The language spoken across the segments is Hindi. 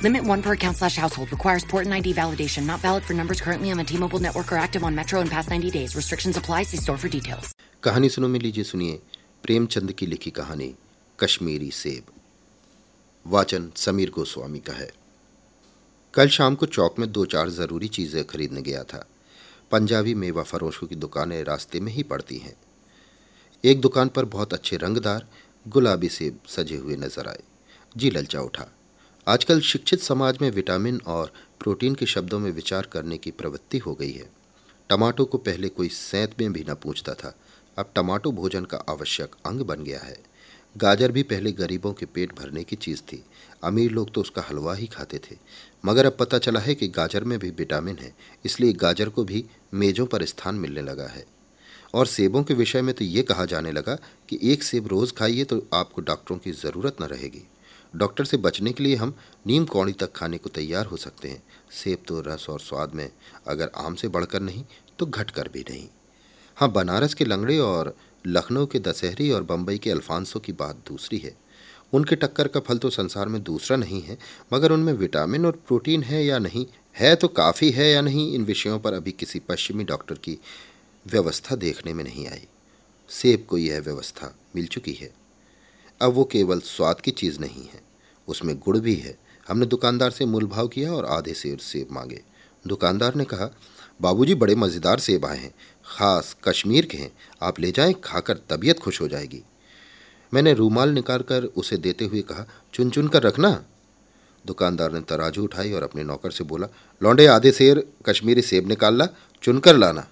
Limit one per account slash household. Requires port and ID validation. Not valid for numbers currently on the T-Mobile network or active on Metro in past 90 days. Restrictions apply. See store for details. कहानी सुनो में लीजिए सुनिए प्रेमचंद की लिखी कहानी कश्मीरी सेब वाचन समीर गोस्वामी का है कल शाम को चौक में दो चार ज़रूरी चीज़ें खरीदने गया था पंजाबी मेवा फरोशों की दुकानें रास्ते में ही पड़ती हैं एक दुकान पर बहुत अच्छे रंगदार गुलाबी सेब सजे हुए नज़र आए जी ललचा उठा आजकल शिक्षित समाज में विटामिन और प्रोटीन के शब्दों में विचार करने की प्रवृत्ति हो गई है। टमाटो को पहले कोई सैंत में भी न पूछता था। अब टमाटो भोजन का आवश्यक अंग बन गया है। गाजर भी पहले गरीबों के पेट भरने की चीज़ थी। अमीर लोग तो उसका हलवा ही खाते थे। मगर अब पता चला है कि गाजर में भी विटामिन है, इसलिए गाजर को भी मेज़ों पर स्थान मिलने लगा है। और सेबों के विषय में तो ये कहा जाने लगा कि एक सेब रोज़ खाइए तो आपको डॉक्टरों की ज़रूरत न रहेगी। डॉक्टर से बचने के लिए हम नीम कौड़ी तक खाने को तैयार हो सकते हैं। सेब तो रस और स्वाद में, अगर आम से बढ़कर नहीं तो घट कर भी नहीं। हाँ बनारस के लंगड़े और लखनऊ के दशहरी और बम्बई के अल्फांसों की बात दूसरी है। उनके टक्कर का फल तो संसार में दूसरा नहीं है, मगर उनमें विटामिन और प्रोटीन है या नहीं, है तो काफ़ी है या नहीं, इन विषयों पर अभी किसी पश्चिमी डॉक्टर की व्यवस्था देखने में नहीं आई। सेब को यह व्यवस्था मिल चुकी है। अब वो केवल स्वाद की चीज़ नहीं है। उसमें गुड़ भी है। हमने दुकानदार से मूल भाव किया और आधे सेर सेब मांगे। दुकानदार ने कहा, बाबूजी, बड़े मज़ेदार सेब आए हैं। ख़ास कश्मीर के हैं। आप ले जाएँ, खाकर तबीयत खुश हो जाएगी। मैंने रूमाल निकाल कर उसे देते हुए कहा, चुन चुन कर रखना। दुकानदार ने तराजू उठाई और अपने नौकर से बोला, लौंडे, आधे शेर कश्मीरी सेब निकाल ला चुनकर लाना।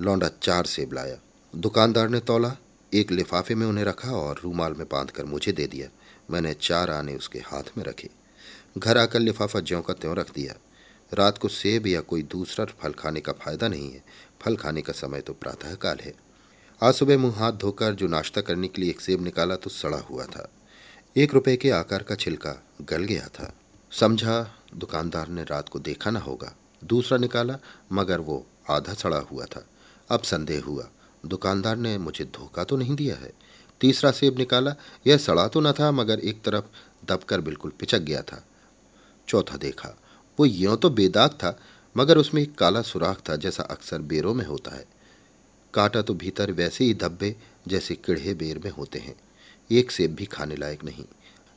लौंडा चार सेब लाया। दुकानदार ने तौला एक लिफाफे में उन्हें रखा और रूमाल में बाँध कर मुझे दे दिया। मैंने चार आने उसके हाथ में रखे। घर आकर लिफाफा ज्यों का त्यों रख दिया। रात को सेब या कोई दूसरा फल खाने का फ़ायदा नहीं है। फल खाने का समय तो प्रातःकाल है। आज सुबह मुँह हाथ धोकर जो नाश्ता करने के लिए एक सेब निकाला तो सड़ा हुआ था। एक रुपए के आकार का छिलका गल गया था। समझा, दुकानदार ने रात को देखा ना होगा। दूसरा निकाला, मगर वो आधा सड़ा हुआ था। अब संदेह हुआ। दुकानदार ने मुझे धोखा तो नहीं दिया है। तीसरा सेब निकाला। यह सड़ा तो न था, मगर एक तरफ़ दबकर बिल्कुल पिचक गया था। चौथा देखा, वो यों तो बेदाग था, मगर उसमें एक काला सुराख था, जैसा अक्सर बेरों में होता है। काटा तो भीतर वैसे ही धब्बे जैसे किढ़े बेर में होते हैं। एक सेब भी खाने लायक नहीं।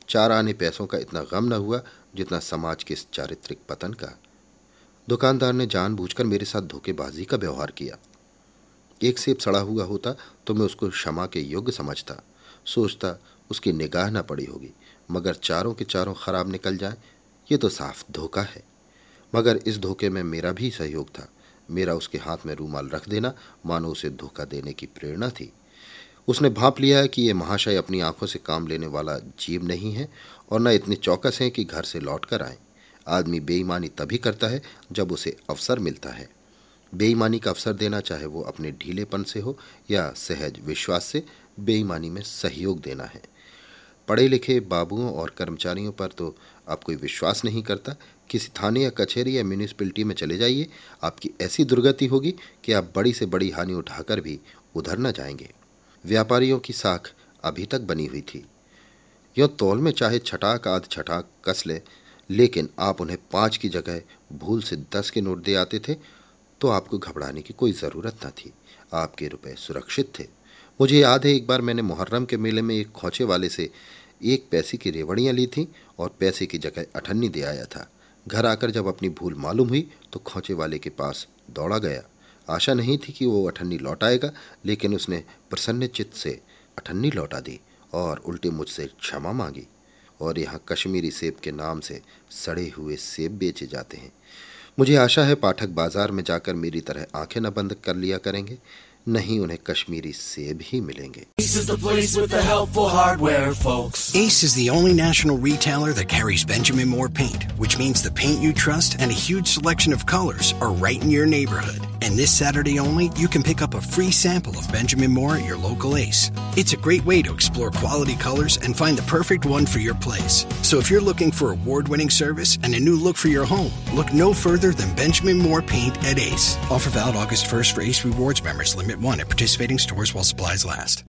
चार आने पैसों का इतना गम न हुआ, जितना समाज के इस चारित्रिक पतन का। दुकानदार ने जानबूझकर मेरे साथ धोखेबाजी का व्यवहार किया। एक सेब सड़ा हुआ होता तो मैं उसको क्षमा के योग्य समझता। सोचता, उसकी निगाह न पड़ी होगी, मगर चारों के चारों खराब निकल जाए, ये तो साफ़ धोखा है। मगर इस धोखे में मेरा भी सहयोग था। मेरा उसके हाथ में रूमाल रख देना, मानो उसे धोखा देने की प्रेरणा थी। उसने भाप लिया कि ये महाशय अपनी आँखों से काम लेने वाला जीव नहीं है, और न इतने चौकस हैं कि घर से लौट कर आए। आदमी बेईमानी तभी करता है, जब उसे अवसर मिलता है। बेईमानी का अवसर देना, चाहे वो अपने ढीलेपन से हो या सहज विश्वास से, बेईमानी में सहयोग देना है। पढ़े लिखे बाबुओं और कर्मचारियों पर तो आप कोई विश्वास नहीं करता। किसी थाने या कचहरी या म्यूनिसपैलिटी में चले जाइए, आपकी ऐसी दुर्गति होगी कि आप बड़ी से बड़ी हानि उठाकर भी उधर न जाएँगे। व्यापारियों की साख अभी तक बनी हुई थी। यों तौल में चाहे छटाक आध छटाक कस ले, लेकिन आप उन्हें पाँच की जगह भूल से दस के नोट दे आते थे तो आपको घबराने की कोई ज़रूरत न थी। आपके रुपए सुरक्षित थे। मुझे याद है, एक बार मैंने मुहर्रम के मेले में एक खोचे वाले से एक पैसे की रेवड़ियाँ ली थीं और पैसे की जगह अठन्नी दे आया था। घर आकर जब अपनी भूल मालूम हुई तो खोचे वाले के पास दौड़ा गया। आशा नहीं थी कि वो अठन्नी लौटाएगा लेकिन उसने प्रसन्न चित्त से अठन्नी लौटा दी और उल्टे मुझसे क्षमा मांगी। और यहाँ कश्मीरी सेब के नाम से सड़े हुए सेब बेचे जाते हैं। मुझे आशा है पाठक बाज़ार में जाकर मेरी तरह आँखें न बंद कर लिया करेंगे नहीं उन्हें कश्मीरी सेब ही मिलेंगे Ace is the place with the helpful hardware, folks. Ace is the only national retailer that carries Benjamin Moore paint, which means the paint you trust and a huge selection of colors are right in your neighborhood. And this Saturday only, you can pick up a free sample of Benjamin Moore at your local Ace. It's a great way to explore quality colors and find the perfect one for your place. So if you're looking for award winning service and a new look for your home, look no further than Benjamin Moore Paint at Ace. Offer valid August 1st for Ace Rewards members. Limit one at participating stores while supplies last.